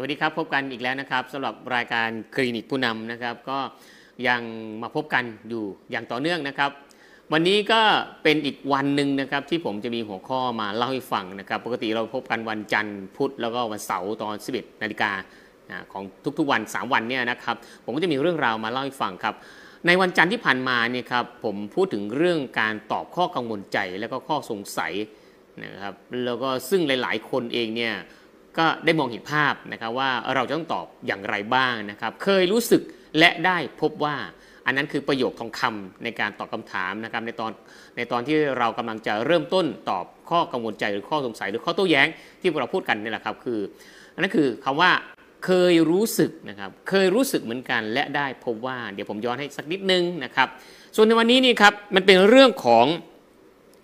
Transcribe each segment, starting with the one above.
วัสดีครับ พบกันอีกแล้วนะครับสำหรับรายการคลินิกผู้นำนะครับ ก็ยังมาพบกันอยู่อย่างต่อเนื่องนะครับ วันนี้ก็เป็นอีกวันหนึ่งนะครับ ที่ผมจะมีหัวข้อมาเล่าให้ฟังนะครับ ปกติเราพบกันวันจันทร์พุธแล้วก็วันเสาร์ตอน 11นาฬิกาของทุกๆวัน 3 วันเนี่ยนะครับ ผมก็จะมีเรื่องราวมาเล่าให้ฟังครับ ในวันจันทร์ที่ผ่านมาเนี่ยครับผมพูดถึงเรื่องการตอบข้อกังวลใจและก็ข้อสงสัยนะครับแล้วก็ซึ่งหลาย ๆ คนเองเนี่ย ก็ได้มองเห็นภาพนะครับว่าเราจะต้องตอบอย่างไรบ้างนะครับ เคยรู้สึกและได้พบว่า อันนั้นคือประโยคทองคำในการตอบคำถามนะครับในตอนในตอนที่เรากำลังจะเริ่มต้นตอบข้อกังวลใจหรือข้อสงสัยหรือข้อโต้แย้งที่เราพูดกันนี่แหละครับคืออันนั้นคือคำว่าเคยรู้สึกนะครับเคยรู้สึกเหมือนกันและได้พบว่า เดี๋ยวผมย้อนให้สักนิดนึงนะครับ ส่วนในวันนี้นี่ครับมันเป็นเรื่องของ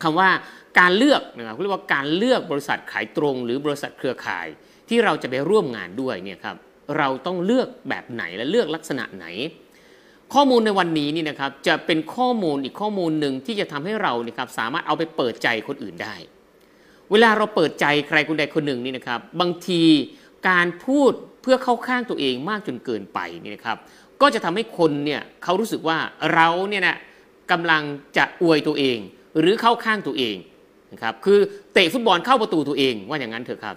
คำว่า การเลือกนะครับเรียกว่าการเลือกบริษัทขายตรง หรือบริษัทเครือข่าย ที่เราจะไปร่วมงานด้วยเนี่ยครับเราต้องเลือกแบบไหนและเลือกลักษณะไหน ข้อมูลในวันนี้นี่นะครับจะเป็นข้อมูลอีกข้อมูลหนึ่งที่จะทำให้เราเนี่ยครับสามารถเอาไปเปิดใจคนอื่นได้ เวลาเราเปิดใจใครคนใดคนหนึ่งนี่นะครับ บางทีการพูดเพื่อเข้าข้างตัวเองมากจนเกินไปนี่นะครับ ก็จะทำให้คนเนี่ยเขารู้สึกว่าเราเนี่ยนะกำลังจะอวยตัวเอง หรือเข้าข้างตัวเอง นะครับคือเตะฟุตบอลเข้าประตูตัวเองว่าอย่างนั้นเถอะครับ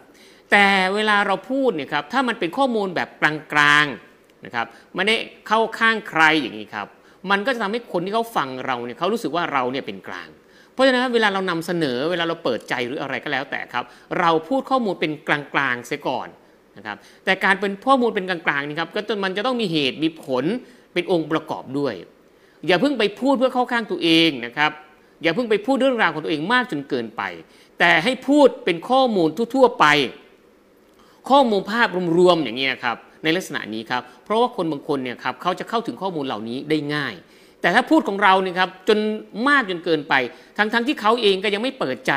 แต่เวลาเราพูดเนี่ยครับถ้ามันเป็นข้อมูลแบบกลางๆนะครับไม่ได้เข้าข้างใครอย่างนี้ครับมันก็จะทำให้คนที่เขาฟังเราเนี่ยเขารู้สึกว่าเราเนี่ยเป็นกลาง เพราะฉะนั้นเวลาเรานำเสนอเวลาเราเปิดใจหรืออะไรก็แล้วแต่ครับ เราพูดข้อมูลเป็นกลางๆเสียก่อนนะครับแต่การเป็นข้อมูลเป็นกลางๆนี่ครับก็มันจะต้องมีเหตุมีผลเป็นองค์ประกอบด้วย อย่าเพิ่งไปพูดเพื่อเข้าข้างตัวเองนะครับ อย่าเพิ่งไปพูดเรื่องราวของตัวเองมากจนเกินไป แต่ให้พูดเป็นข้อมูลทั่วๆไป ข้อมูลภาพรวมๆอย่างนี้ครับในลักษณะนี้ครับ เพราะว่าคนบางคนเนี่ยครับเขาจะเข้าถึงข้อมูลเหล่านี้ได้ง่าย แต่ถ้าพูดของเราเนี่ยครับจนมากจนเกินไป ทั้งๆทที่เขาเองก็ยังไม่เปิดใจ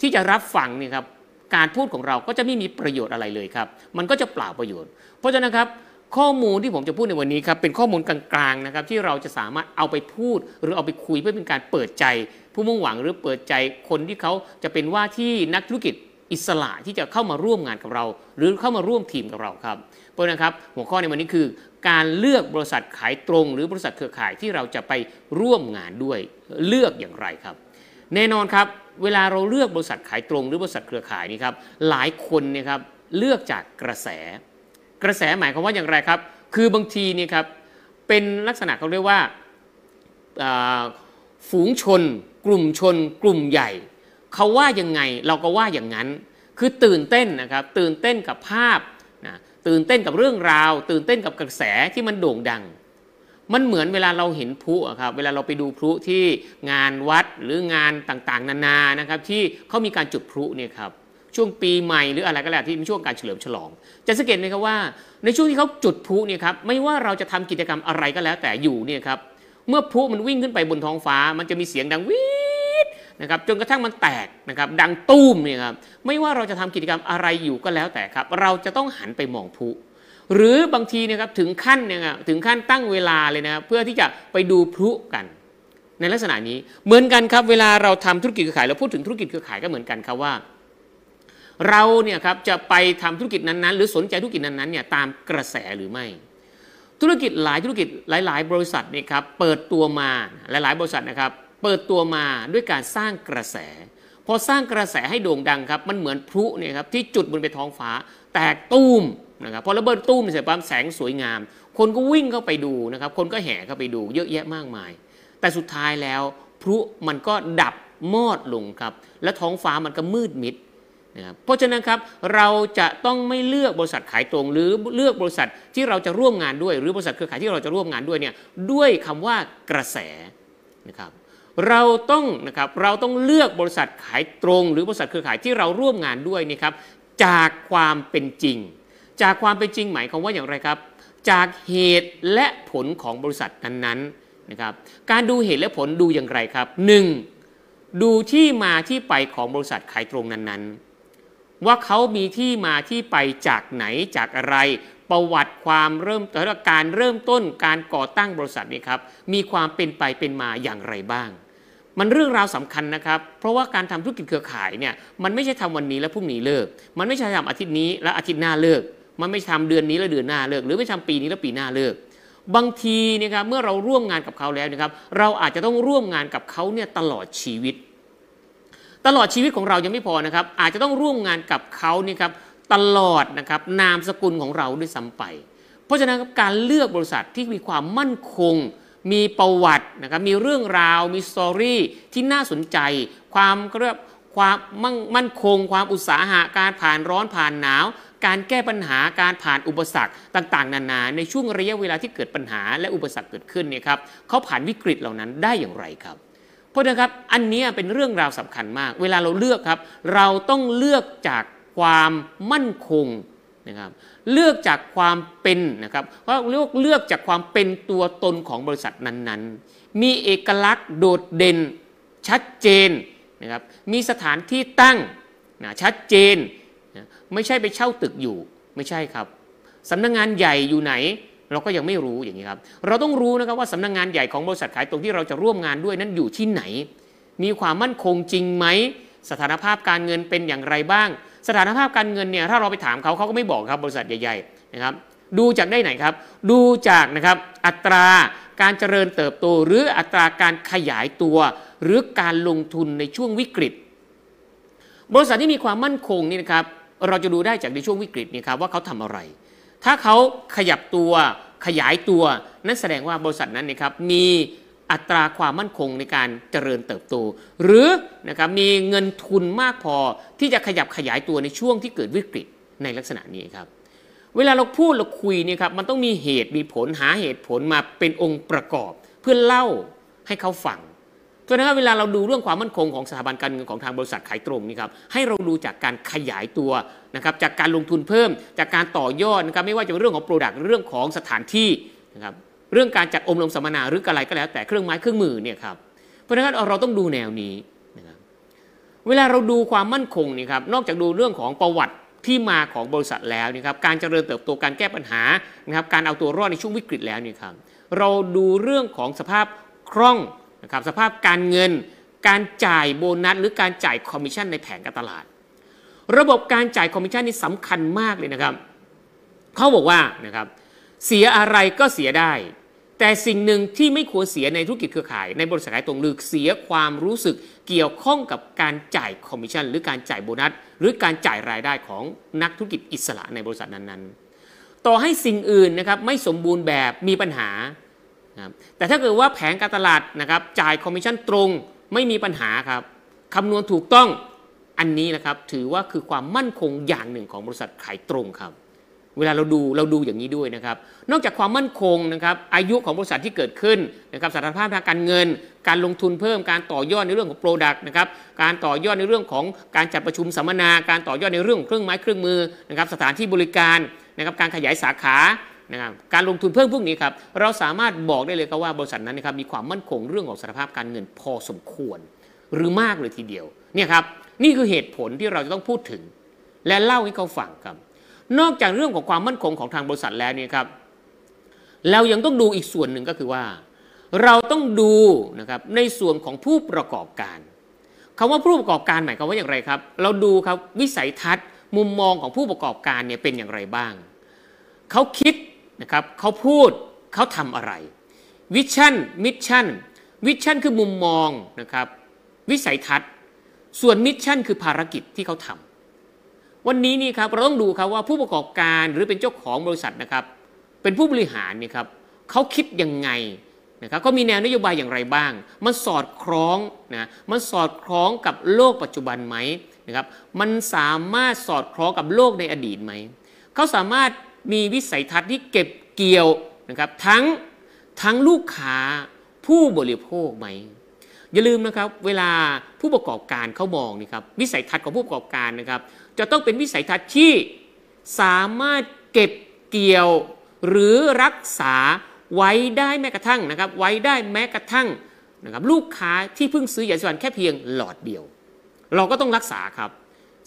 ที่จะรับฟังเนี่ยครับการพูดของเราก็จะไม่มีประโยชน์อะไรเลยครับ มันก็จะเปล่าประโยชน์ เพราะฉะนั้นครับ ข้อมูลที่ผมจะพูดในวันนี้ครับเป็นข้อมูลกลางๆนะครับที่เราจะสามารถเอาไปพูดหรือเอาไปคุยเพื่อเป็นการเปิดใจ ผู้มุ่งหวังหรือเปิดใจคนที่เขาจะเป็นว่าที่นักธุรกิจอิสระที่จะเข้ามาร่วมงานกับเรา หรือเข้ามาร่วมทีมกับเราครับเพราะนะครับหัวข้อในวันนี้คือ การเลือกบริษัทขายตรง หรือบริษัทเครือข่ายที่เราจะไปร่วมงานด้วยเลือกอย่างไรครับ แน่นอนครับเวลาเราเลือกบริษัทขายตรง หรือบริษัทเครือข่ายนี่ครับหลายคนเนี่ยครับเลือกจากกระแส กระแสหมายความว่าอย่างไรครับ คือบางทีเนี่ยครับเป็นลักษณะเขาเรียกว่าฝูงชน กลุ่มชน กลุ่มใหญ่เขาว่ายังไงเราก็ว่าอย่างนั้น คือตื่นเต้นนะครับตื่นเต้นกับภาพนะตื่นเต้นกับเรื่องราว ตื่นเต้นกับกระแสที่มันโด่งดัง มันเหมือนเวลาเราเห็นพลุครับเวลาเราไปดูพลุที่งานวัดหรืองานต่างๆ นานานะครับที่เขามีการจุดพลุเนี่ยครับ ช่วงปีใหม่หรืออะไรก็แล้วที่เป็นช่วงการเฉลิมฉลอง จะสังเกตไหมครับว่า ในช่วงที่เขาจุดพลุเนี่ยครับไม่ว่าเราจะทำกิจกรรมอะไรก็แล้วแต่อยู่เนี่ยครับเมื่อพลุมันวิ่งขึ้นไปบนท้องฟ้า มันจะมีเสียงดังวินะครับจนกระทั่งมันแตกนะครับดังตุ้มเนี่ยครับไม่ว่าเราจะทำกิจกรรมอะไรอยู่ก็แล้วแต่ครับ เราจะต้องหันไปมองพลุหรือบางทีนะครับถึงขั้นเนี่ยถึงขั้นตั้งเวลาเลยนะเพื่อที่จะไปดูพลุกันในลักษณะนี้เหมือนกันครับเวลาเราทำธุรกิจเครือข่ายเราพูดถึงธุรกิจเครือข่ายก็เหมือนกันครับว่า เราเนี่ยครับจะไปทำธุรกิจนั้นๆ หรือสนใจธุรกิจนั้นๆเนี่ยตามกระแสหรือไม่ ธุรกิจหลายธุรกิจหลาย ๆ บริษัทเนี่ยครับเปิดตัวมาหลาย ๆ บริษัทนะครับเปิดตัวมาด้วยการสร้างกระแส พอสร้างกระแสให้โด่งดังครับมันเหมือนพลุเนี่ยครับที่จุดบนไปท้องฟ้า แตกตุ้มนะครับพอระเบิดตุ้มเสร็จปั๊บแสงสวยงาม คนก็วิ่งเข้าไปดูนะครับ คนก็แห่เข้าไปดูเยอะแยะมากมาย แต่สุดท้ายแล้วพลุมันก็ดับมอดลงครับ และท้องฟ้ามันก็มืดมิด นะครับเพราะฉะนั้นครับเราจะต้องไม่เลือกบริษัทขายตรง หรือเลือกบริษัทที่เราจะร่วมงานด้วย หรือบริษัทเครือข่ายที่เราจะร่วมงานด้วยเนี่ยด้วยคำว่ากระแสนะครับเราต้องนะครับเราต้องเลือกบริษัทขายตรง หรือบริษัทเครือข่ายที่เราร่วมงานด้วยนี่ครับจากความเป็นจริง จากความเป็นจริงหมายความว่าอย่างไรครับ จากเหตุและผลของบริษัทนั้นๆนะครับการดูเหตุและผลดูอย่างไรครับ 1. ดูที่มาที่ไปของบริษัทขายตรงนั้นๆ ว่าเขามีที่มาที่ไปจากไหนจากอะไร ประวัติความเริ่มแต่การเริ่มต้นการก่อตั้งบริษัทนี่ครับมีความเป็นไปเป็นมาอย่างไรบ้าง มันเรื่องราวสำคัญนะครับ เพราะว่าการทำธุรกิจเครือข่ายเนี่ยมันไม่ใช่ทำวันนี้แล้วพรุ่งนี้เลิก มันไม่ใช่ทำอาทิตย์นี้แล้วอาทิตย์หน้าเลิก มันไม่ทำเดือนนี้แล้วเดือนหน้าเลิก หรือไม่ทำปีนี้แล้วปีหน้าเลิกบางทีนะครับเมื่อเราร่วมงานกับเขาแล้วนะครับ เราอาจจะต้องร่วมงานกับเขาเนี่ยตลอดชีวิต ตลอดชีวิตของเรายังไม่พอนะครับ อาจจะต้องร่วมงานกับเขานี่ครับตลอดนะครับนามสกุลของเราด้วยซ้ำไป เพราะฉะนั้นการเลือกบริษัทที่มีความมั่นคง มีประวัตินะครับมีเรื่องราว มีสตอรี่ที่น่าสนใจ ความเรียกความมั่งมั่นคง ความอุตสาหะการผ่านร้อนผ่านหนาว การแก้ปัญหาการผ่านอุปสรรคต่าง ๆ นานา ในช่วงระยะเวลาที่เกิดปัญหาและอุปสรรคเกิดขึ้นเนี่ยครับเขาผ่านวิกฤตเหล่านั้นได้อย่างไรครับ เพราะนะครับอันนี้เป็นเรื่องราวสำคัญมาก เวลาเราเลือกครับ เราต้องเลือกจากความมั่นคงนะครับเลือกจากความเป็นนะครับเพราะเลือกเลือกจากความเป็นตัวตนของบริษัทนั้นๆ มีเอกลักษณ์โดดเด่นชัดเจนนะครับมีสถานที่ตั้งนะชัดเจนนะไม่ใช่ไปเช่าตึกอยู่ไม่ใช่ครับสำนักงงานใหญ่อยู่ไหน เราก็ยังไม่รู้อย่างนี้ครับ เราต้องรู้นะครับว่าสำนักงงานใหญ่ของบริษัทขายตรงที่เราจะร่วมงานด้วยนั้นอยู่ที่ไหน มีความมั่นคงจริงไหมสถานภาพการเงินเป็นอย่างไรบ้าง สถานภาพการเงินเนี่ยถ้าเราไปถามเขาเขาก็ไม่บอกครับบริษัทใหญ่ๆนะครับดูจากได้ไหนครับ ดูจากนะครับอัตราการเจริญเติบโต หรืออัตราการขยายตัว หรือการลงทุนในช่วงวิกฤต บริษัทที่มีความมั่นคงนี่นะครับเราจะดูได้จากในช่วงวิกฤตนี่ครับว่าเขาทำอะไร ถ้าเขาขยับตัวขยายตัว นั่นแสดงว่าบริษัทนั้นนะครับมีอัตราความมั่นคงในการเจริญเติบโต หรือนะครับมีเงินทุนมากพอที่จะขยับขยายตัวในช่วงที่เกิดวิกฤตในลักษณะนี้ครับ เวลาเราพูดเราคุยเนี่ยครับมันต้องมีเหตุมีผลหาเหตุผลมาเป็นองค์ประกอบ เพื่อเล่าให้เขาฟัง เพราะนั้นเวลาเราดูเรื่องความมั่นคงของสถาบันการเงินของทางบริษัทขายตรงนี่ครับให้เราดูจากการขยายตัวนะครับจากการลงทุนเพิ่ม จากการต่อยอดนะครับไม่ว่าจะเรื่องของโปรดักต์เรื่องของสถานที่นะครับเรื่องการจัดอบรมสัมมนาหรืออะไรก็แล้วแต่เครื่องไม้เครื่องมือเนี่ยครับเพราะฉะนั้นเราต้องดูแนวนี้นะครับเวลาเราดูความมั่นคงนี่ครับนอกจากดูเรื่องของประวัติที่มาของบริษัทแล้วนี่ครับการเจริญเติบโตการแก้ปัญหานะครับการเอาตัวรอดในช่วงวิกฤตแล้วนี่ครับเราดูเรื่องของสภาพคล่อง นะครับสภาพการเงินการจ่ายโบนัสหรือการจ่ายคอมมิชชั่นในแผนการตลาด ระบบการจ่ายคอมมิชชั่นนี่สำคัญมากเลยนะครับเขาบอกว่านะครับเสียอะไรก็เสียได้ แต่สิ่งหนึ่งที่ไม่ควรเสียในธุรกิจเครือข่าย ในบริษัทขายตรงคือเสียความรู้สึกเกี่ยวข้องกับการจ่ายคอมมิชชั่นหรือการจ่ายโบนัส หรือการจ่ายรายได้ของนักธุรกิจอิสระในบริษัทนั้นๆ ต่อให้สิ่งอื่นนะครับไม่สมบูรณ์แบบมีปัญหา แต่ถ้าเกิดว่าแผนการตลาดนะครับจ่ายคอมมิชชั่นตรงไม่มีปัญหาครับคำนวณถูกต้องอันนี้นะครับถือว่าคือความมั่นคงอย่างหนึ่งของบริษัทขายตรงครับ เวลาเราดูเราดูอย่างนี้ด้วยนะครับ นอกจากความมั่นคงนะครับอายุของบริษัทที่เกิดขึ้นนะครับสถานภาพทางการเงิน การลงทุนเพิ่มการต่อยอดในเรื่องของโปรดักต์นะครับการต่อยอดในเรื่องของการจัดประชุมสัมมนา การต่อยอดในเรื่องของเครื่องไม้เครื่องมือนะครับสถานที่บริการนะครับการขยายสาขา นะครับการลงทุนเพิ่มพวกนี้ครับเราสามารถบอกได้เลยครับว่าบริษัทนั้นนะครับมีความมั่นคงเรื่องของสภาพการเงินพอสมควร หรือมากเลยทีเดียวเนี่ยครับนี่คือเหตุผลที่เราจะต้องพูดถึง และเล่าให้เขาฟังครับ นอกจากเรื่องของความมั่นคงของทางบริษัทแล้วเนี่ยครับเรายังต้องดูอีกส่วนหนึ่งก็คือว่า เราต้องดูนะครับในส่วนของผู้ประกอบการคำว่าผู้ประกอบการหมายความว่าอย่างไรครับ เราดูครับวิสัยทัศน์ มุมมองของผู้ประกอบการเนี่ยเป็นอย่างไรบ้างเขาคิด นะครับเขาพูดเขาทำอะไร vision mission vision คือมุมมองนะครับวิสัยทัศน์ ส่วน mission คือภารกิจที่เขาทำวันนี้นี่ครับเราต้องดูครับว่าผู้ประกอบการหรือเป็นเจ้าของบริษัทนะครับ เป็นผู้บริหารนี่ครับเขาคิดยังไงนะครับเขามีแนวนโยบายอย่างไรบ้าง มันสอดคล้องนะมันสอดคล้องกับโลกปัจจุบันไหมนะครับมันสามารถสอดคล้องกับโลกในอดีตไหมเขาสามารถ มีวิสัยทัศน์ที่เก็บเกี่ยวนะครับทั้งทั้งลูกค้าผู้บริโภคไหม อย่าลืมนะครับเวลาผู้ประกอบการเขามองนี่ครับวิสัยทัศน์ของผู้ประกอบการนะครับ จะต้องเป็นวิสัยทัศน์ที่สามารถเก็บเกี่ยวหรือรักษาไว้ได้แม้กระทั่งนะครับ ไว้ได้แม้กระทั่งนะครับลูกค้าที่เพิ่งซื้อยาสีฟันแค่เพียงหลอดเดียว เราก็ต้องรักษาครับ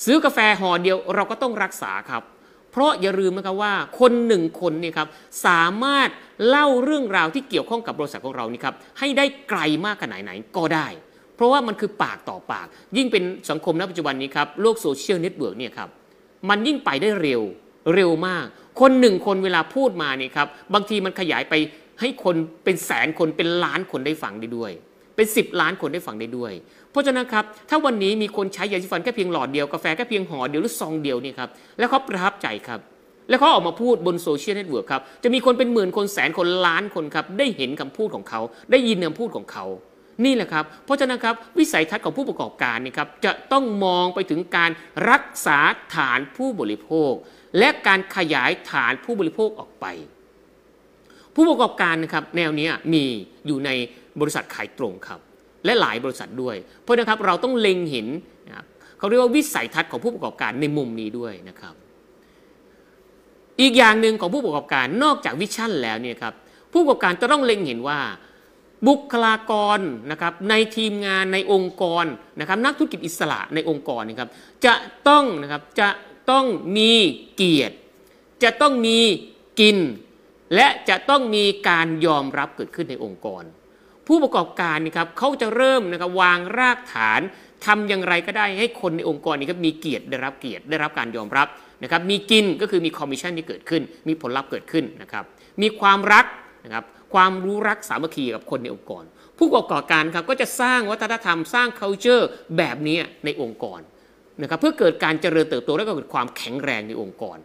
ซื้อกาแฟห่อเดียวเราก็ต้องรักษาครับ เพราะอย่าลืมนะครับว่าคนหนึ่งคนเนี่ยครับสามารถเล่าเรื่องราวที่เกี่ยวข้องกับบริษัทของเรานี่ครับให้ได้ไกลมากขนาดไหนก็ได้ เพราะว่ามันคือปากต่อปาก ยิ่งเป็นสังคมณปัจจุบันนี้ครับโลกโซเชียลเน็ตเวิร์กเนี่ยครับมันยิ่งไปได้เร็วเร็วมาก คนหนึ่งคนเวลาพูดมานี่ครับบางทีมันขยายไปให้คนเป็นแสนคนเป็นล้านคนได้ฟังได้ด้วย เป็นสิบล้านคนได้ฟังได้ด้วย เพราะฉะนั้นครับถ้าวันนี้มีคนใช้ยาสีฟันแค่เพียงหลอดเดียวกาแฟแค่เพียงห่อเดียวหรือซองเดียวนี่ครับแล้วเขาประทับใจครับ แล้วเขาออกมาพูดบนโซเชียลเน็ตเวิร์กครับจะมีคนเป็นหมื่นคนแสนคนล้านคนครับได้เห็นคำพูดของเขาได้ยินคำพูดของเขานี่แหละครับ เพราะฉะนั้นครับวิสัยทัศน์ของผู้ประกอบการนี่ครับจะต้องมองไปถึงการรักษาฐานผู้บริโภค และการขยายฐานผู้บริโภคออกไป ผู้ประกอบการนะครับแนวนี้มีอยู่ในบริษัทขายตรงครับ และหลายบริษัทด้วย เพราะนะครับเราต้องเล็งเห็นนะครับเขาเรียกว่าวิสัยทัศน์ของผู้ประกอบการในมุมนี้ด้วยนะครับ อีกอย่างหนึ่งของผู้ประกอบการนอกจากวิชั่นแล้วเนี่ยครับผู้ประกอบการจะต้องเล็งเห็นว่าบุคลากรนะครับในทีมงานในองค์กรนะครับนักธุรกิจอิสระในองค์กรนะครับจะต้องนะครับจะต้องมีเกียรติ จะต้องมีกิน และจะต้องมีการยอมรับเกิดขึ้นในองค์กร ผู้ประกอบการนี่ครับเขาจะเริ่มนะครับวางรากฐานทำอย่างไรก็ได้ให้คนในองค์กรนี้ครับมีเกียรติได้รับเกียรติได้รับการยอมรับนะครับมีกินก็คือมีคอมมิชชั่นที่เกิดขึ้น มีผลลัพธ์เกิดขึ้นนะครับมีความรักนะครับความรู้รักสามัคคีกับคนในองค์กร ผู้ประกอบการครับก็จะสร้างวัฒนธรรมสร้าง culture แบบนี้ในองค์กรนะครับเพื่อเกิดการเจริญเติบโตและก็เกิดความแข็งแรงในองค์กร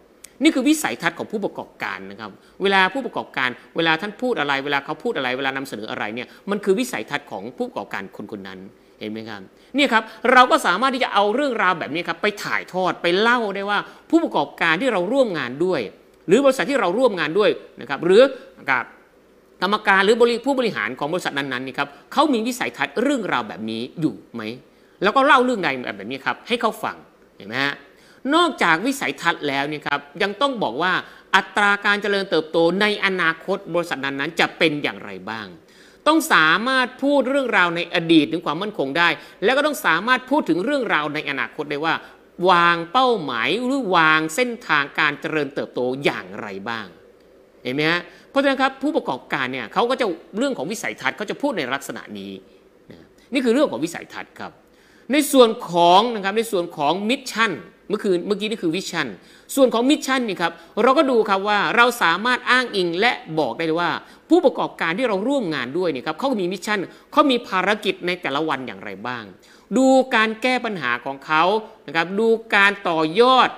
นี่คือวิสัยทัศน์ของผู้ประกอบการนะครับเวลาผู้ประกอบการเวลาท่านพูดอะไร เวลาเขาพูดอะไรเวลานำเสนออะไรเนี่ยมันคือวิสัยทัศน์ของผู้ประกอบการคนคนนั้นเห็นไหมครับนี่ครับเราก็สามารถที่จะเอาเรื่องราวแบบนี้ครับไปถ่ายทอดไปเล่าได้ว่า ผู้ประกอบการที่เราร่วมงานด้วย หรือบริษัทที่เราร่วมงานด้วยนะครับหรือกับกรรมการหรือผู้บริหารของบริษัทนั้นๆนี่ครับเขามีวิสัยทัศน์เรื่องราวแบบนี้อยู่ไหมแล้วก็เล่าเรื่องใดแบบนี้ครับให้เขาฟังเห็นไหมฮะ นอกจากวิสัยทัศน์แล้วเนี่ยครับยังต้องบอกว่าอัตราการเจริญเติบโตในอนาคตบริษัทนั้นๆจะเป็นอย่างไรบ้าง ต้องสามารถพูดเรื่องราวในอดีตถึงความมั่นคงได้ แล้วก็ต้องสามารถพูดถึงเรื่องราวในอนาคตได้ว่า วางเป้าหมายหรือวางเส้นทางการเจริญเติบโตอย่างไรบ้างเห็นไหมฮะเพราะฉะนั้นครับผู้ประกอบการเนี่ยเขาก็จะเรื่องของวิสัยทัศน์เขาจะพูดในลักษณะนี้นี่คือเรื่องของวิสัยทัศน์ครับ ในส่วนของนะครับในส่วนของ mission เมื่อคืนเมื่อกี้นี่คือ vision ส่วนของ mission นี่ครับเราก็ดูครับว่าเราสามารถอ้างอิงและบอกได้เลยว่า ผู้ประกอบการที่เราร่วมงานด้วยเนี่ยครับเขามี mission เขามีภารกิจในแต่ละวันอย่างไรบ้าง ดูการแก้ปัญหาของเขานะครับดูการต่อยอด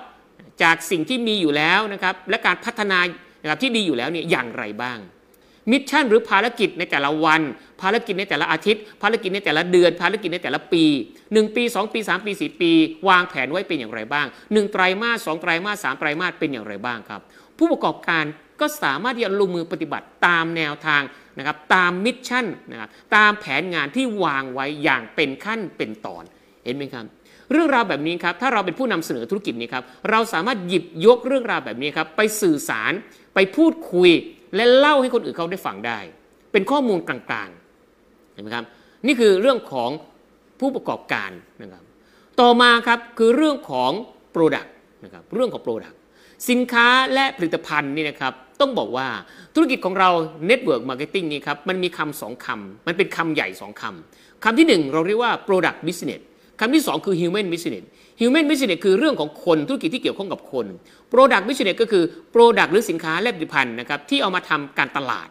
จากสิ่งที่มีอยู่แล้วนะครับและการพัฒนานะครับที่ดีอยู่แล้วเนี่ยอย่างไรบ้าง mission หรือภารกิจในแต่ละวัน ภารกิจในแต่ละอาทิตย์ ภารกิจในแต่ละเดือน ภารกิจในแต่ละปี 1 ปี 2 ปี 3 ปี 4 ปี วางแผนไว้เป็นอย่างไรบ้าง 1 ไตรมาส 2 ไตรมาส 3 ไตรมาสเป็นอย่างไรบ้างครับ ผู้ประกอบการก็สามารถที่จะลงมือปฏิบัติตามแนวทางนะครับตามมิชชั่นนะครับตามแผนงานที่วางไว้อย่างเป็นขั้นเป็นตอนเห็นไหมครับเรื่องราวแบบนี้ครับถ้าเราเป็นผู้นำเสนอธุรกิจนี้ครับเราสามารถหยิบยกเรื่องราวแบบนี้ครับไปสื่อสารไปพูดคุย และเล่าให้คนอื่นเขาได้ฟังได้ เป็นข้อมูลกลางๆเห็นไหมครับนี่คือเรื่องของผู้ประกอบการนะครับต่อมาครับคือเรื่องของ Product นะครับเรื่องของ Product สินค้าและผลิตภัณฑ์นี่นะครับต้องบอกว่าธุรกิจของเรา Network Marketing นี่ครับมันมีคำสองคำมันเป็นคำใหญ่สองคำคำที่หนึ่งเราเรียกว่า Product Business คำที่ 2 คือ human business human business คือเรื่องของคนธุรกิจที่เกี่ยวข้องกับคน product business ก็คือ product หรือสินค้าและผลิตภัณฑ์นะครับที่เอามาทำการตลาด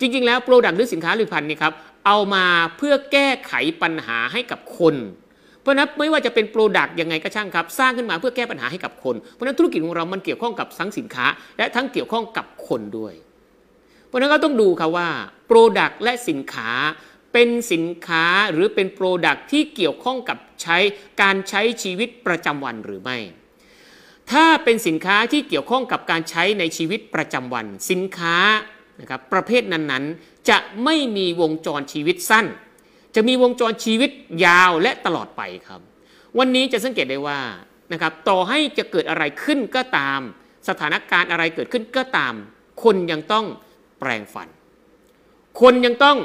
จริง ๆ แล้ว product หรือสินค้าหรือผลิตภัณฑ์นี่ครับเอามาเพื่อแก้ไขปัญหาให้กับคน เพราะนั้นไม่ว่าจะเป็น product ยังไงก็ช่างครับ สร้างขึ้นมาเพื่อแก้ปัญหาให้กับคน เพราะนั้นธุรกิจของเรามันเกี่ยวข้องกับทั้งสินค้า และทั้งเกี่ยวข้องกับคนด้วย เพราะนั้นก็ต้องดูครับว่า product และสินค้า เป็นสินค้าหรือเป็นโปรดักที่เกี่ยวข้องกับใช้การใช้ชีวิตประจำวันหรือไม่ ถ้าเป็นสินค้าที่เกี่ยวข้องกับการใช้ในชีวิตประจำวัน สินค้านะครับประเภทนั้นๆ จะไม่มีวงจรชีวิตสั้น จะมีวงจรชีวิตยาวและตลอดไปครับ วันนี้จะสังเกตได้ว่านะครับต่อให้จะเกิดอะไรขึ้นก็ตาม สถานการณ์อะไรเกิดขึ้นก็ตาม คนยังต้องแปลงฟัน คนยังต้อง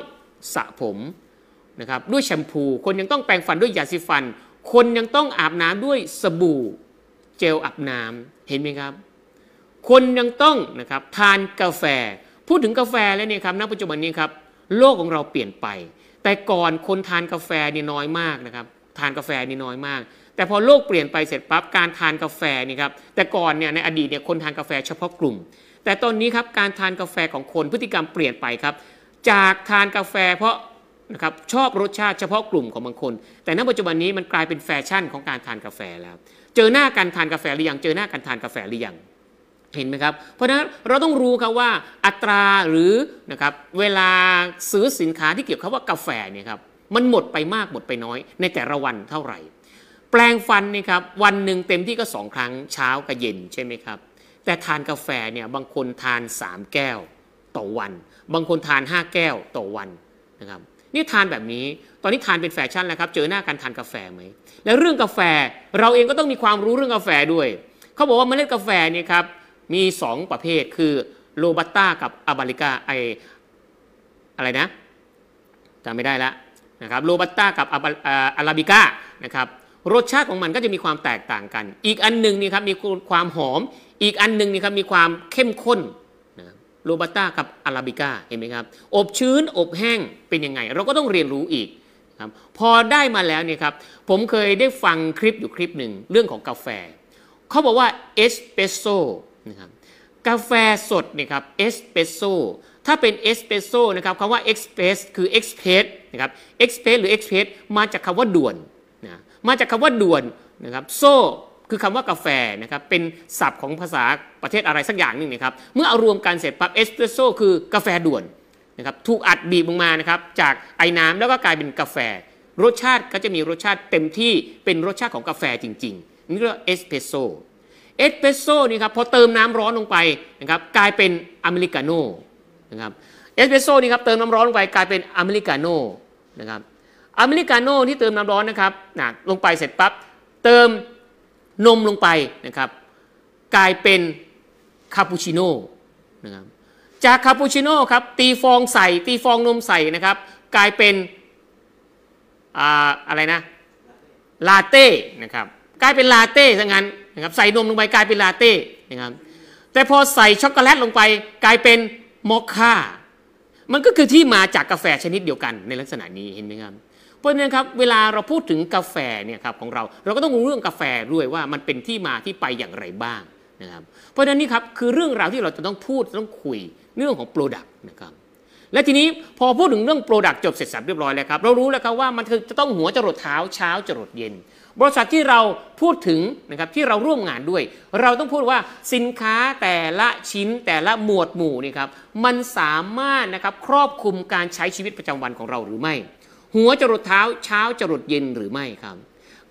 สระผมนะครับด้วยแชมพู คนยังต้องแปรงฟันด้วยยาสีฟัน คนยังต้องอาบน้ำด้วยสบู่ เจลอาบน้ำเห็นไหมครับ คนยังต้องนะครับทานกาแฟ พูดถึงกาแฟแล้วเนี่ยครับณปัจจุบันนี้ครับโลกของเราเปลี่ยนไป แต่ก่อนคนทานกาแฟนี่น้อยมากนะครับทานกาแฟนี่น้อยมาก แต่พอโลกเปลี่ยนไปเสร็จปั๊บการทานกาแฟนี่ครับแต่ก่อนเนี่ยในอดีตเนี่ยคนทานกาแฟเฉพาะกลุ่ม แต่ตอนนี้ครับการทานกาแฟของคนพฤติกรรมเปลี่ยนไปครับ จากทานกาแฟเพราะนะครับชอบรสชาติเฉพาะกลุ่มของบางคน แต่ณปัจจุบันนี้มันกลายเป็นแฟชั่นของการทานกาแฟแล้ว เจอหน้าการทานกาแฟหรือยังเจอหน้าการทานกาแฟหรือยังเห็นไหมครับ เพราะฉะนั้นเราต้องรู้ครับว่าอัตราหรือนะครับเวลาซื้อสินค้าที่เกี่ยวกับว่ากาแฟเนี่ยครับมันหมดไปมากหมดไปน้อย ในแต่ละวันเท่าไหร่ แปลงฟันนี่ครับวันหนึ่งเต็มที่ก็สองครั้งเช้ากับเย็นใช่ไหมครับแต่ทานกาแฟเนี่ยบางคนทาน 3 แก้ว ต่อวัน บางคนทาน 5 แก้วต่อวันนะครับนี่ทานแบบนี้ ตอนนี้ทานเป็นแฟชั่นแล้วครับ เจอหน้าการทานกาแฟไหม แล้วเรื่องกาแฟ เราเองก็ต้องมีความรู้เรื่องกาแฟด้วย เขาบอกว่าเมล็ดกาแฟนี่ครับ มี 2 ประเภท คือโรบัสต้ากับอาบาริกาไออะไรนะจำไม่ได้แล้วนะครับ โรบัสต้ากับอาราบิก้านะครับ รสชาติของมันก็จะมีความแตกต่างกัน อีกอันหนึ่งนี่ครับ มีความหอม อีกอันหนึ่งนี่ครับ มีความเข้มข้น โรบัสต้ากับอาราบิก้าเห็นไหมครับ อบชื้นอบแห้งเป็นยังไง เราก็ต้องเรียนรู้อีกครับพอได้มาแล้วเนี่ยครับผมเคยได้ฟังคลิปอยู่คลิปหนึ่งเรื่องของกาแฟ เขาบอกว่าเอสเปรสโซ่นะครับกาแฟสดเนี่ยครับเอสเปรสโซ่ถ้าเป็นเอสเปรสโซ่นะครับคำว่า express คือ express นะครับ express หรือ express มาจากคำว่าด่วนนะมาจากคำว่าด่วนนะครับโซ่ คือคำว่ากาแฟนะครับเป็นศัพท์ของภาษาประเทศอะไรสักอย่างหนึ่งนะครับเมื่อเอารวมกันเสร็จปั๊บเอสเปรสโซ่คือกาแฟด่วนนะครับถูกอัดบีบลงมานะครับจากไอน้ำแล้วก็กลายเป็นกาแฟ รสชาติก็จะมีรสชาติเต็มที่เป็นรสชาติของกาแฟจริงๆนี่เรียกว่าเอสเปรสโซ่เอสเปรสโซ่นี่ครับพอเติมน้ำร้อนลงไปนะครับกลายเป็นอเมริกาโน่นะครับเอสเปรสโซ่นี่ครับเติมน้ำร้อนลงไปกลายเป็นอเมริกาโน่นะครับอเมริกาโน่ที่เติมน้ำร้อนนะครับนะลงไปเสร็จปั๊บเติม นมลงไปนะครับกลายเป็นคาปูชิโน่นะครับจากคาปูชิโน่ครับตีฟองใส่ตีฟองนมใส่นะครับกลายเป็นอะไรนะลาเต้นะครับกลายเป็นลาเต้ซะงั้นนะครับใส่นมลงไปกลายเป็นลาเต้นะครับแต่พอใส่ช็อกโกแลตลงไปกลายเป็นมอคค่ามันก็คือที่มาจากกาแฟชนิดเดียวกันในลักษณะนี้เห็นไหมครับ เพราะฉะนั้นครับเวลาเราพูดถึงกาแฟเนี่ยครับของเราเราก็ต้องรู้เรื่องกาแฟด้วยว่ามันเป็นที่มาที่ไปอย่างไรบ้างนะครับเพราะฉะนั้นนี่ครับคือเรื่องราวที่เราจะต้องพูดต้องคุยเรื่องของ product นะครับและทีนี้พอพูดถึงเรื่อง product จบเสร็จสรรพเรียบร้อยแล้วครับเรารู้แล้วครับว่ามันคือจะต้องหัวจรดเท้าเช้าจรดเย็น บริษัทที่เราพูดถึงนะครับที่เราร่วมงานด้วย เราต้องพูดว่าสินค้าแต่ละชิ้นแต่ละหมวดหมู่นี่ครับมันสามารถนะครับครอบคลุมการใช้ชีวิตประจำวันของเราหรือไม่ หัวจรดเท้าเช้าจรดเย็นหรือไม่ครับ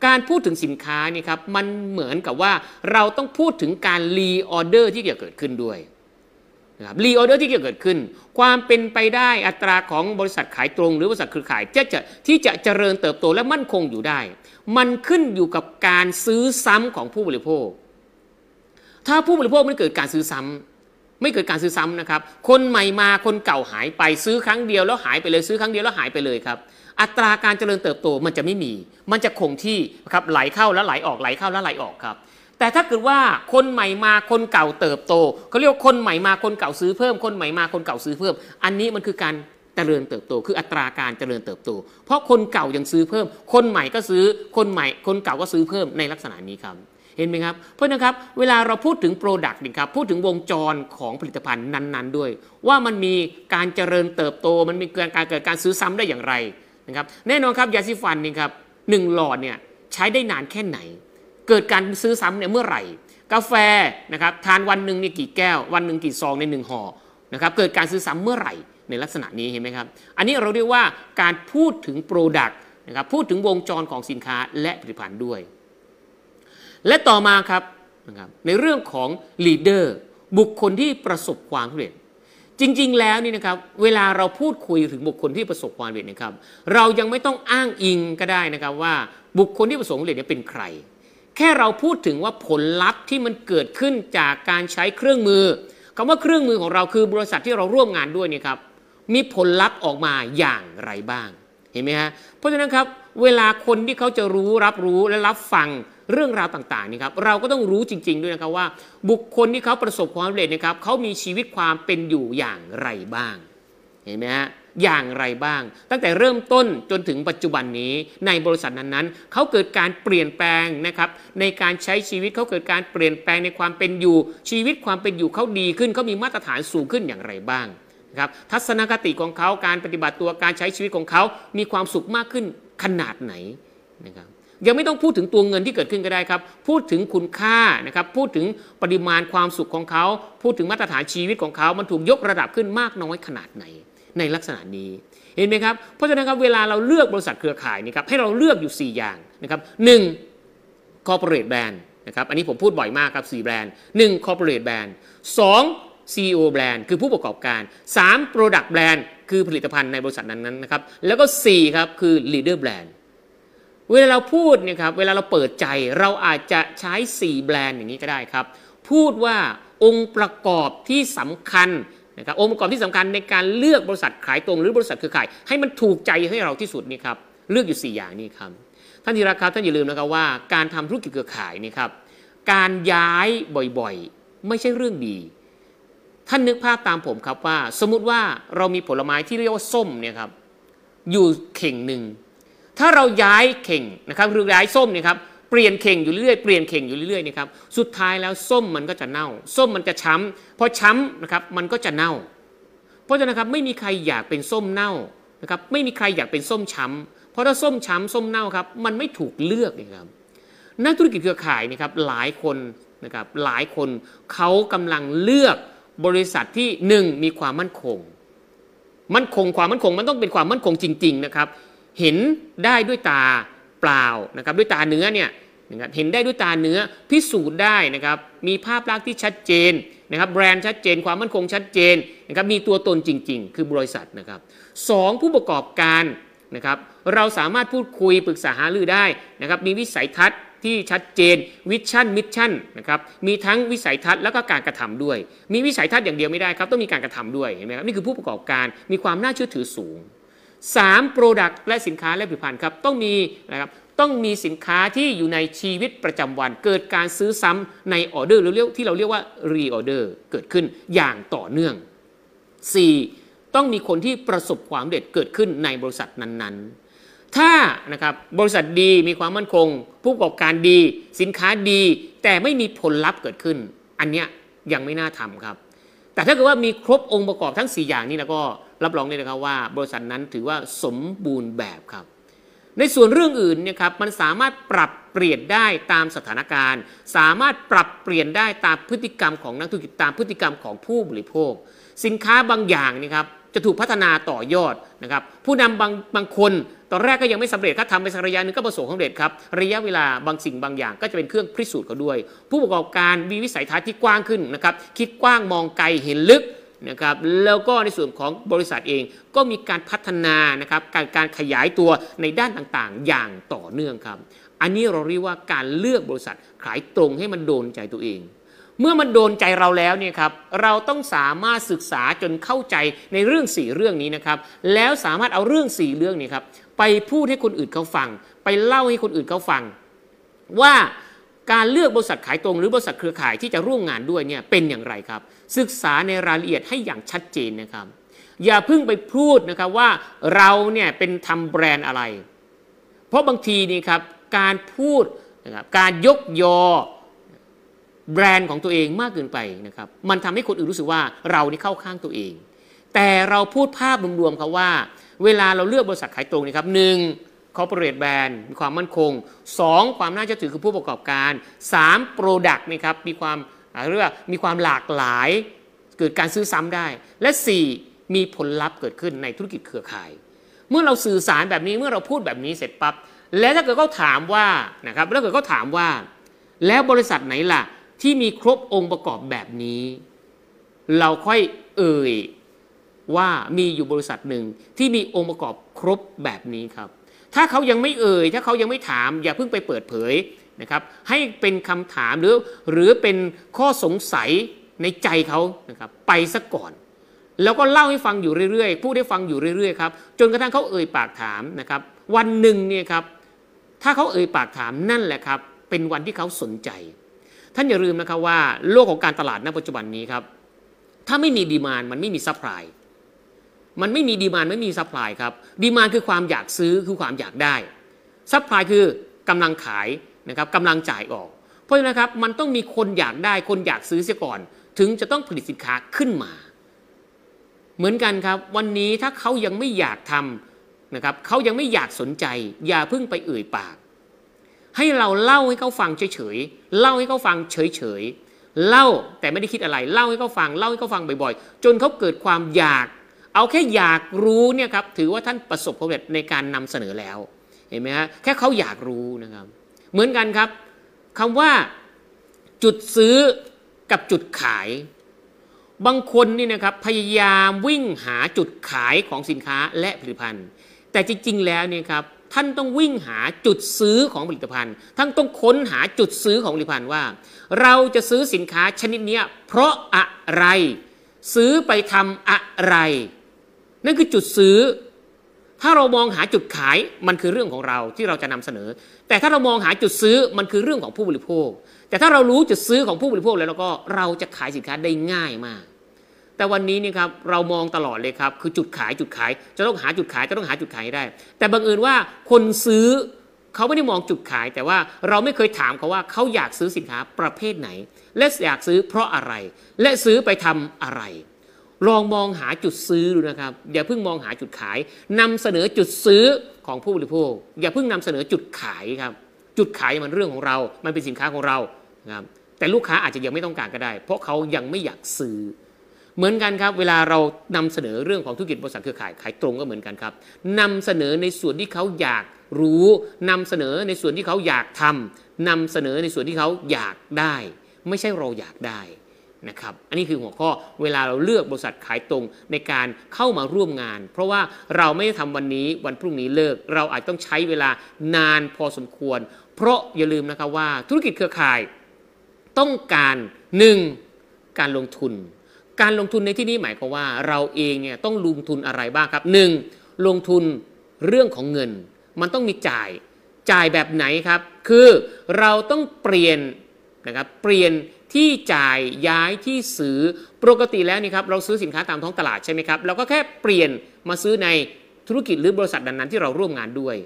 การพูดถึงสินค้านี่ครับมันเหมือนกับว่าเราต้องพูดถึงการ reorder ที่เกิดขึ้นด้วยนะครับ reorder ที่เกิดขึ้น ความเป็นไปได้อัตราของบริษัทขายตรง หรือบริษัทเครือข่ายจะจะที่จะเจริญเติบโตและมั่นคงอยู่ได้ มันขึ้นอยู่กับการซื้อซ้ำของผู้บริโภค ถ้าผู้บริโภคไม่เกิดการซื้อซ้ำไม่เกิดการซื้อซ้ำนะครับ คนใหม่มาคนเก่าหายไปซื้อครั้งเดียวแล้วหายไปเลยซื้อครั้งเดียวแล้วหายไปเลยครับ อัตราการเจริญเติบโตมันจะไม่มี มันจะคงที่ครับไหลเข้าแล้วไหลออกไหลเข้าแล้วไหลออกครับ แต่ถ้าเกิดว่าคนใหม่มาคนเก่าเติบโตเขาเรียกคนใหม่มาคนเก่าซื้อเพิ่ม คนใหม่มาคนเก่าซื้อเพิ่ม อันนี้มันคือการเจริญเติบโต คืออัตราการเจริญเติบโต เพราะคนเก่ายังซื้อเพิ่ม คนใหม่ก็ซื้อคนใหม่ คนเก่าก็ซื้อเพิ่มในลักษณะนี้ครับเห็นไหมครับ เพราะนะครับ เวลาเราพูดถึง product นี่ครับ พูดถึงวงจรของผลิตภัณฑ์นั้น ๆ ด้วย ว่ามันมีการเจริญเติบโต มันมีการเกิดการซื้อซ้ำได้อย่างไร นะครับแน่นอนครับยาสีฟันนี่ครับหนึ่งหลอดเนี่ยใช้ได้นานแค่ไหน เกิดการซื้อซ้ำเนี่ยเมื่อไหร่ กาแฟนะครับทานวันหนึ่งเนี่ยกี่แก้ว วันหนึ่งกี่ซองในหนึ่งห่อนะครับเกิดการซื้อซ้ำเมื่อไหร่ในลักษณะนี้เห็นไหมครับ อันนี้เราเรียกว่าการพูดถึง product นะครับพูดถึงวงจรของสินค้าและผลิตภัณฑ์ด้วย และต่อมาครับนะครับในเรื่องของ leader บุคคลที่ประสบความสำเร็จ จริง ๆ แล้วนี่นะครับเวลาเราพูดคุยถึงบุคคลที่ประสบความสำเร็จนะครับ เรายังไม่ต้องอ้างอิงก็ได้นะครับว่าบุคคลที่ประสบความสำเร็จเป็นใคร แค่เราพูดถึงว่าผลลัพธ์ที่มันเกิดขึ้นจากการใช้เครื่องมือคำว่าเครื่องมือของเราคือบริษัทที่เราร่วมงานด้วยนี่ครับมีผลลัพธ์ออกมาอย่างไรบ้างเห็นไหมฮะเพราะฉะนั้นครับเวลาคนที่เขาจะรู้รับรู้และรับฟัง เรื่องราวต่างๆนี่ครับเราก็ต้องรู้จริง ๆ ด้วยนะครับว่า บุคคลที่เขาประสบความสำเร็จนะครับเขามีชีวิตความเป็นอยู่อย่างไรบ้าง เห็นไหมฮะอย่างไรบ้าง ตั้งแต่เริ่มต้นจนถึงปัจจุบันนี้ในบริษัทนั้นๆเขาเกิดการเปลี่ยนแปลงนะครับในการใช้ชีวิตเขาเกิดการเปลี่ยนแปลงในความเป็นอยู่ ชีวิตความเป็นอยู่เขาดีขึ้นเขามีมาตรฐานสูงขึ้นอย่างไรบ้างนะครับทัศนคติของเขาการปฏิบัติตัวการใช้ชีวิตของเขามีความสุขมากขึ้นขนาดไหนนะครับ ยังไม่ต้องพูดถึงตัวเงินที่เกิดขึ้นก็ได้ครับ พูดถึงคุณค่านะครับ พูดถึงปริมาณความสุขของเขา พูดถึงมาตรฐานชีวิตของเขา มันถูกยกระดับขึ้นมากน้อยขนาดไหน ในลักษณะนี้เห็นไหมครับ เพราะฉะนั้นครับเวลาเราเลือกบริษัทเครือข่ายนี่ครับให้เราเลือกอยู่ 4 อย่างนะครับหนึ่ง corporate brand นะครับอันนี้ผมพูดบ่อยมากครับ 4 แบรนด์ 1 corporate brand 2 CEO brand คือผู้ประกอบการ 3 product brand คือผลิตภัณฑ์ในบริษัทนั้นๆนะครับแล้วก็ 4 ครับ คือ leader brand เวลาเราพูดเนี่ยครับเวลาเราเปิดใจเราอาจจะใช้ 4 แบรนด์อย่างนี้ก็ได้ครับ พูดว่าองค์ประกอบที่สำคัญนะครับองค์ประกอบที่สำคัญในการเลือกบริษัทขายตรงหรือบริษัทเครือข่าย ให้มันถูกใจให้เราที่สุดนี่ครับเลือกอยู่ 4 อย่างนี้ครับท่านที่รักครับท่านอย่าลืมนะครับว่าการทำธุรกิจเครือข่ายนี่ครับการย้ายบ่อยๆ ไม่ใช่เรื่องดี ท่านนึกภาพตามผมครับว่า สมมุติว่าเรามีผลไม้ที่เรียกว่าส้มเนี่ยครับอยู่เข่งหนึ่ง ถ้าเราย้ายเข่งนะครับหรือย้ายส้มเนี่ยครับเปลี่ยนเข่งอยู่เรื่อยเปลี่ยนเข่งอยู่เรื่อยๆนะครับสุดท้ายแล้วส้มมันก็จะเน่า ส้มมันจะช้ำพอช้ำนะครับมันก็จะเน่า เพราะฉะนั้นครับไม่มีใครอยากเป็นส้มเน่านะครับไม่มีใครอยากเป็นส้มช้ำเพราะถ้าส้มช้ำส้มเน่าครับมันไม่ถูกเลือกนะครับนักธุรกิจเครือข่ายนะครับหลายคนนะครับหลายคนเขากำลังเลือกบริษัทที่หนึ่งมีความมั่นคง มั่นคงความมั่นคงมันต้องเป็นความมั่นคงจริง ๆ นะครับ เห็นได้ด้วยตาเปล่านะครับด้วยตาเนื้อเนี่ยนะครับเห็นได้ด้วยตาเนื้อพิสูจน์ได้นะครับมีภาพลักษณ์ที่ชัดเจนนะครับแบรนด์ชัดเจนความมั่นคงชัดเจนนะครับมีตัวตนจริง ๆ คือบริษัทนะครับสองผู้ประกอบการนะครับเราสามารถพูดคุยปรึกษาหารือได้นะครับมีวิสัยทัศน์ที่ชัดเจน vision mission นะครับมีทั้งวิสัยทัศน์แล้วก็การกระทำด้วย มีวิสัยทัศน์อย่างเดียวไม่ได้ครับต้องมีการกระทำด้วยเห็นไหมครับนี่คือผู้ประกอบการมีความน่าเชื่อถือสูง 3 Product และสินค้าและผลิตภัณฑ์ครับต้องมีนะครับต้องมีสินค้าที่อยู่ในชีวิตประจำวัน เกิดการซื้อซ้ำในออเดอร์หรือเรียกที่เราเรียกว่ารีออเดอร์เกิดขึ้นอย่างต่อเนื่อง 4. ต้องมีคนที่ประสบความเด็ดเกิดขึ้นในบริษัทนั้นๆ ถ้านะครับบริษัทดีมีความมั่นคง ผู้ประกอบการดี สินค้าดี แต่ไม่มีผลลัพธ์เกิดขึ้น อันเนี้ยยังไม่น่าทำครับ แต่ถ้าเกิดว่ามีครบองค์ประกอบทั้ง 4 อย่างนี้แล้วก็ รับรองได้นะครับว่า บริษัทนั้นถือว่าสมบูรณ์แบบครับ ในส่วนเรื่องอื่นเนี่ยครับมันสามารถปรับเปลี่ยนได้ตามสถานการณ์ สามารถปรับเปลี่ยนได้ตามพฤติกรรมของนักธุรกิจตามพฤติกรรมของผู้บริโภค สินค้าบางอย่างนี่ครับจะถูกพัฒนาต่อยอดนะครับผู้นำบางบางคนตอนแรกก็ยังไม่สำเร็จครับทำไปสักระยะนึงก็ประสบความสำเร็จครับระยะเวลาบางสิ่งบางอย่างก็จะเป็นเครื่องพิสูจน์เขาด้วย ผู้ประกอบการมีวิสัยทัศน์ที่กว้างขึ้นนะครับคิดกว้างมองไกลเห็นลึก นะครับแล้วก็ในส่วนของบริษัทเองก็มีการพัฒนานะครับการการขยายตัวในด้านต่างๆ อย่างต่อเนื่องครับ อันนี้เราเรียกว่าการเลือกบริษัทขายตรงให้มันโดนใจตัวเอง เมื่อมันโดนใจเราแล้วเนี่ยครับเราต้องสามารถศึกษาจนเข้าใจในเรื่องสี่เรื่องนี้นะครับแล้วสามารถเอาเรื่องสี่เรื่องนี้ครับไปพูดให้คนอื่นเขาฟัง ไปเล่าให้คนอื่นเขาฟัง ว่า การเลือกบริษัทขายตรงหรือบริษัทเครือข่ายที่จะร่วมงานด้วยเนี่ยเป็นอย่างไรครับ ศึกษาในรายละเอียดให้อย่างชัดเจนนะครับ อย่าเพิ่งไปพูดนะครับว่าเราเนี่ยเป็นทำแบรนด์อะไร เพราะบางทีนี่ครับการพูดนะครับการยกยอแบรนด์ของตัวเองมากเกินไปนะครับมันทำให้คนอื่นรู้สึกว่าเรานี่เข้าข้างตัวเอง แต่เราพูดภาพรวมๆครับว่า เวลาเราเลือกบริษัทขายตรงนี่ครับหนึ่ง corporate brand มีความมั่นคง 2. ความน่าเชื่อถือคือผู้ประกอบการ 3. product นะครับมีความเรียกว่ามีความหลากหลาย เกิดการซื้อซ้ำได้ และ 4. มีผลลัพธ์เกิดขึ้นในธุรกิจเครือข่าย เมื่อเราสื่อสารแบบนี้เมื่อเราพูดแบบนี้เสร็จปั๊บแล้วถ้าเกิดเขาถามว่านะครับแล้วเกิดเขาถามว่า แล้วบริษัทไหนล่ะที่มีครบองค์ประกอบแบบนี้ เราค่อยเอ่ยว่ามีอยู่บริษัทหนึ่งที่มีองค์ประกอบครบแบบนี้ครับ ถ้าเขายังไม่เอ่ย ถ้าเขายังไม่ถาม อย่าเพิ่งไปเปิดเผยนะครับ ให้เป็นคำถามหรือหรือเป็นข้อสงสัยในใจเขานะครับไปซะก่อน แล้วก็เล่าให้ฟังอยู่เรื่อยๆพูดให้ฟังอยู่เรื่อยๆครับจนกระทั่งเขาเอ่ยปากถามนะครับ วันหนึ่งเนี่ยครับถ้าเขาเอ่ยปากถามนั่นแหละครับ เป็นวันที่เขาสนใจ ท่านอย่าลืมนะครับว่าโลกของการตลาดณปัจจุบันนี้ครับถ้าไม่มี demand มันไม่มี supply มันไม่มี demand ไม่มี supply ครับ demand คือความอยากซื้อคือความอยากได้ supply คือกำลังขายนะครับกำลังจ่ายออก เพราะฉะนั้นครับมันต้องมีคนอยากได้คนอยากซื้อเสียก่อน ถึงจะต้องผลิตสินค้าขึ้นมา เหมือนกันครับ วันนี้ถ้าเขายังไม่อยากทำนะครับเขายังไม่อยากสนใจ อย่าเพิ่งไปเอ่ยปาก ให้เราเล่าให้เขาฟังเฉยๆเล่าให้เขาฟังเฉยๆเล่าแต่ไม่ได้คิดอะไร เล่าให้เขาฟังเล่าให้เขาฟังบ่อยๆ จนเขาเกิดความอยาก เอาแค่อยากรู้เนี่ยครับถือว่าท่านประสบความสำเร็จในการนำเสนอแล้วเห็นไหมฮะแค่เขาอยากรู้นะครับ เหมือนกันครับคำว่าจุดซื้อกับจุดขาย บางคนนี่นะครับพยายามวิ่งหาจุดขายของสินค้าและผลิตภัณฑ์ แต่จริง ๆ แล้วเนี่ยครับท่านต้องวิ่งหาจุดซื้อของผลิตภัณฑ์ ท่านต้องค้นหาจุดซื้อของผลิตภัณฑ์ว่า เราจะซื้อสินค้าชนิดนี้เพราะอะไร ซื้อไปทำอะไร นั่นคือจุดซื้อ ถ้าเรามองหาจุดขายมันคือเรื่องของเราที่เราจะนำเสนอ แต่ถ้าเรามองหาจุดซื้อมันคือเรื่องของผู้บริโภค แต่ถ้าเรารู้จุดซื้อของผู้บริโภคแล้วเราก็เราจะขายสินค้าได้ง่ายมาก แต่วันนี้นี่ครับเรามองตลอดเลยครับคือจุดขายจุดขาย จะต้องหาจุดขายจะต้องหาจุดขายได้ แต่บังเอิญว่าคนซื้อเขาไม่ได้มองจุดขาย แต่ว่าเราไม่เคยถามเขาว่าเขาอยากซื้อสินค้าประเภทไหน และอยากซื้อเพราะอะไร และซื้อไปทำอะไร ลองมองหาจุดซื้อดูนะครับ อย่าเพิ่งมองหาจุดขายนำเสนอจุดซื้อของผู้บริโภค อย่าเพิ่งนำเสนอจุดขายครับ จุดขายมันเรื่องของเรา มันเป็นสินค้าของเราครับแต่ลูกค้าอาจจะยังไม่ต้องการก็ได้ เพราะเขายังไม่อยากซื้อ เหมือนกันครับ เวลาเรานำเสนอเรื่องของธุรกิจบริษัทเครือข่ายขายตรงก็เหมือนกันครับนำเสนอในส่วนที่เขาอยากรู้นำเสนอในส่วนที่เขาอยากทำนำเสนอในส่วนที่เขาอยากได้ ไม่ใช่เราอยากได้ นะครับ อันนี้คือหัวข้อเวลาเราเลือกบริษัทขายตรงในการเข้ามาร่วมงาน เพราะว่าเราไม่ได้ทำวันนี้วันพรุ่งนี้เลิก เราอาจต้องใช้เวลานานพอสมควร เพราะอย่าลืมนะครับว่าธุรกิจเครือข่ายต้องการ 1. การลงทุน การลงทุนในที่นี้หมายความว่าเราเองเนี่ยต้องลงทุนอะไรบ้างครับ 1. ลงทุนเรื่องของเงิน มันต้องมีจ่ายจ่ายแบบไหนครับ คือเราต้องเปลี่ยนนะครับเปลี่ยน ที่จ่ายย้ายที่ซื้อปกติแล้วนี่ครับเราซื้อสินค้าตามท้องตลาดใช่ไหมครับเราก็แค่เปลี่ยนมาซื้อในธุรกิจหรือบริษัทนั้นๆที่เราร่วมงานด้วย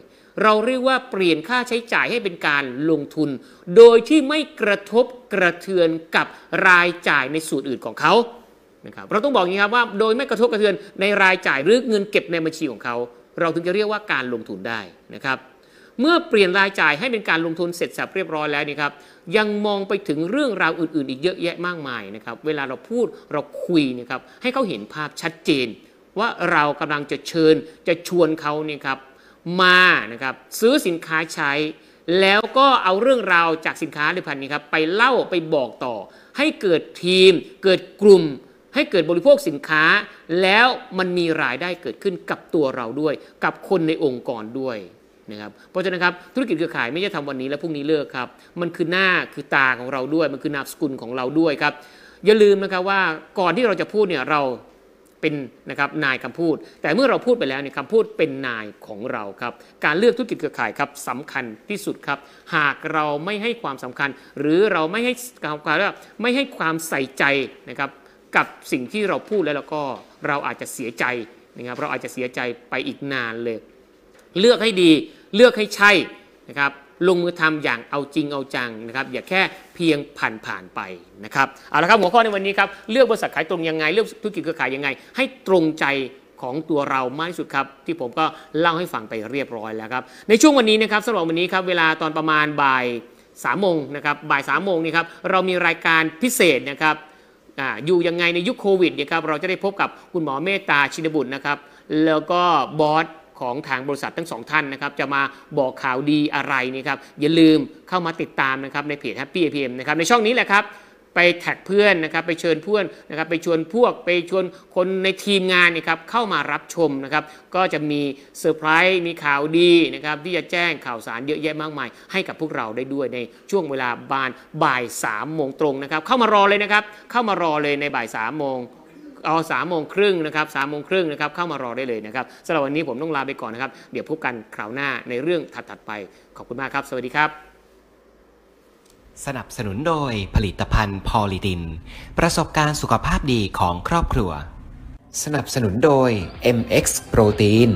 เราเรียกว่าเปลี่ยนค่าใช้จ่ายให้เป็นการลงทุน โดยที่ไม่กระทบกระเทือนกับรายจ่ายในส่วนอื่นของเขานะครับเราต้องบอกอย่างนี้ครับว่าโดยไม่กระทบกระเทือนในรายจ่ายหรือเงินเก็บในบัญชีของเขา เราถึงจะเรียกว่าการลงทุนได้นะครับ เมื่อเปลี่ยนรายจ่ายให้เป็นการลงทุนเสร็จสับเรียบร้อยแล้วนี่ครับยังมองไปถึงเรื่องราวอื่นๆ อีกเยอะแยะมากมายนะครับเวลาเราพูดเราคุยนะครับให้เขาเห็นภาพชัดเจน ว่าเรากำลังจะเชิญจะชวนเขาเนี่ยครับมานะครับซื้อสินค้าใช้ แล้วก็เอาเรื่องราวจากสินค้าในพันนี้ครับไปเล่าไปบอกต่อ ให้เกิดทีม เกิดกลุ่มให้เกิดบริโภคสินค้า แล้วมันมีรายได้เกิดขึ้นกับตัวเราด้วย กับคนในองค์กรด้วย นะครับเพราะฉะนั้นครับธุรกิจเครือข่ายไม่ใช่ทำวันนี้แล้วพรุ่งนี้เลิกครับมันคือหน้าคือตาของเราด้วย มันคือนามสกุลของเราด้วยครับอย่าลืมนะครับว่าก่อนที่เราจะพูดเนี่ยเราเป็นนะครับนายคำพูด แต่เมื่อเราพูดไปแล้วเนี่ยคำพูดเป็นนายของเราครับการเลือกธุรกิจเครือข่ายครับสำคัญที่สุดครับ หากเราไม่ให้ความสำคัญ หรือเราไม่ให้ความว่าไม่ให้ความใส่ใจนะครับกับสิ่งที่เราพูดแล้วแล้วก็เราอาจจะเสียใจนะครับเราอาจจะเสียใจไปอีกนานเลย เลือกให้ดี เลือกให้ใช่นะครับลงมือทำอย่างเอาจริงเอาจังนะครับอย่าแค่เพียงผ่านผ่านไปนะครับเอาละครับหัวข้อในวันนี้ครับเลือกบริษัทขายตรงยังไง เลือกธุรกิจเครือข่ายยังไง ให้ตรงใจของตัวเรามากที่สุดครับ ที่ผมก็เล่าให้ฟังไปเรียบร้อยแล้วครับในช่วงวันนี้นะครับสำหรับวันนี้ครับเวลาตอนประมาณบ่ายสามโมงนะครับบ่ายสามโมงนี่ครับเรามีรายการพิเศษนะครับออยู่ยังไงในยุคโควิดเนี่ยครับเราจะได้พบกับคุณหมอเมตตาชินบุตรนะครับแล้วก็บอส ของทางบริษัททั้งสองท่านนะครับจะมาบอกข่าวดีอะไรนี่ครับอย่าลืมเข้ามาติดตามนะครับในเพจ Happy APM นะครับในช่องนี้แหละครับไปแท็กเพื่อนนะครับไปเชิญเพื่อนนะครับไปชวนพวกไปชวนคนในทีมงานนี่ครับเข้ามารับชมนะครับก็จะมีเซอร์ไพรส์มีข่าวดีนะครับที่จะแจ้งข่าวสารเยอะแยะมากมาย ให้กับพวกเราได้ด้วยในช่วงเวลาบานบ่ายสามโมงตรงนะครับเข้ามารอเลยนะครับเข้ามารอเลยในบ่ายสามโมง เอาสามโมงครึ่งนะครับสามโมงครึ่งนะครับเข้ามารอได้เลยนะครับสำหรับวันนี้ผมต้องลาไปก่อนนะครับ เดี๋ยวพบกันคราวหน้าในเรื่องถัดๆไป ขอบคุณมากครับ สวัสดีครับ สนับสนุนโดยผลิตภัณฑ์พอลิดิน ประสบการณ์สุขภาพดีของครอบครัว สนับสนุนโดย MX Protein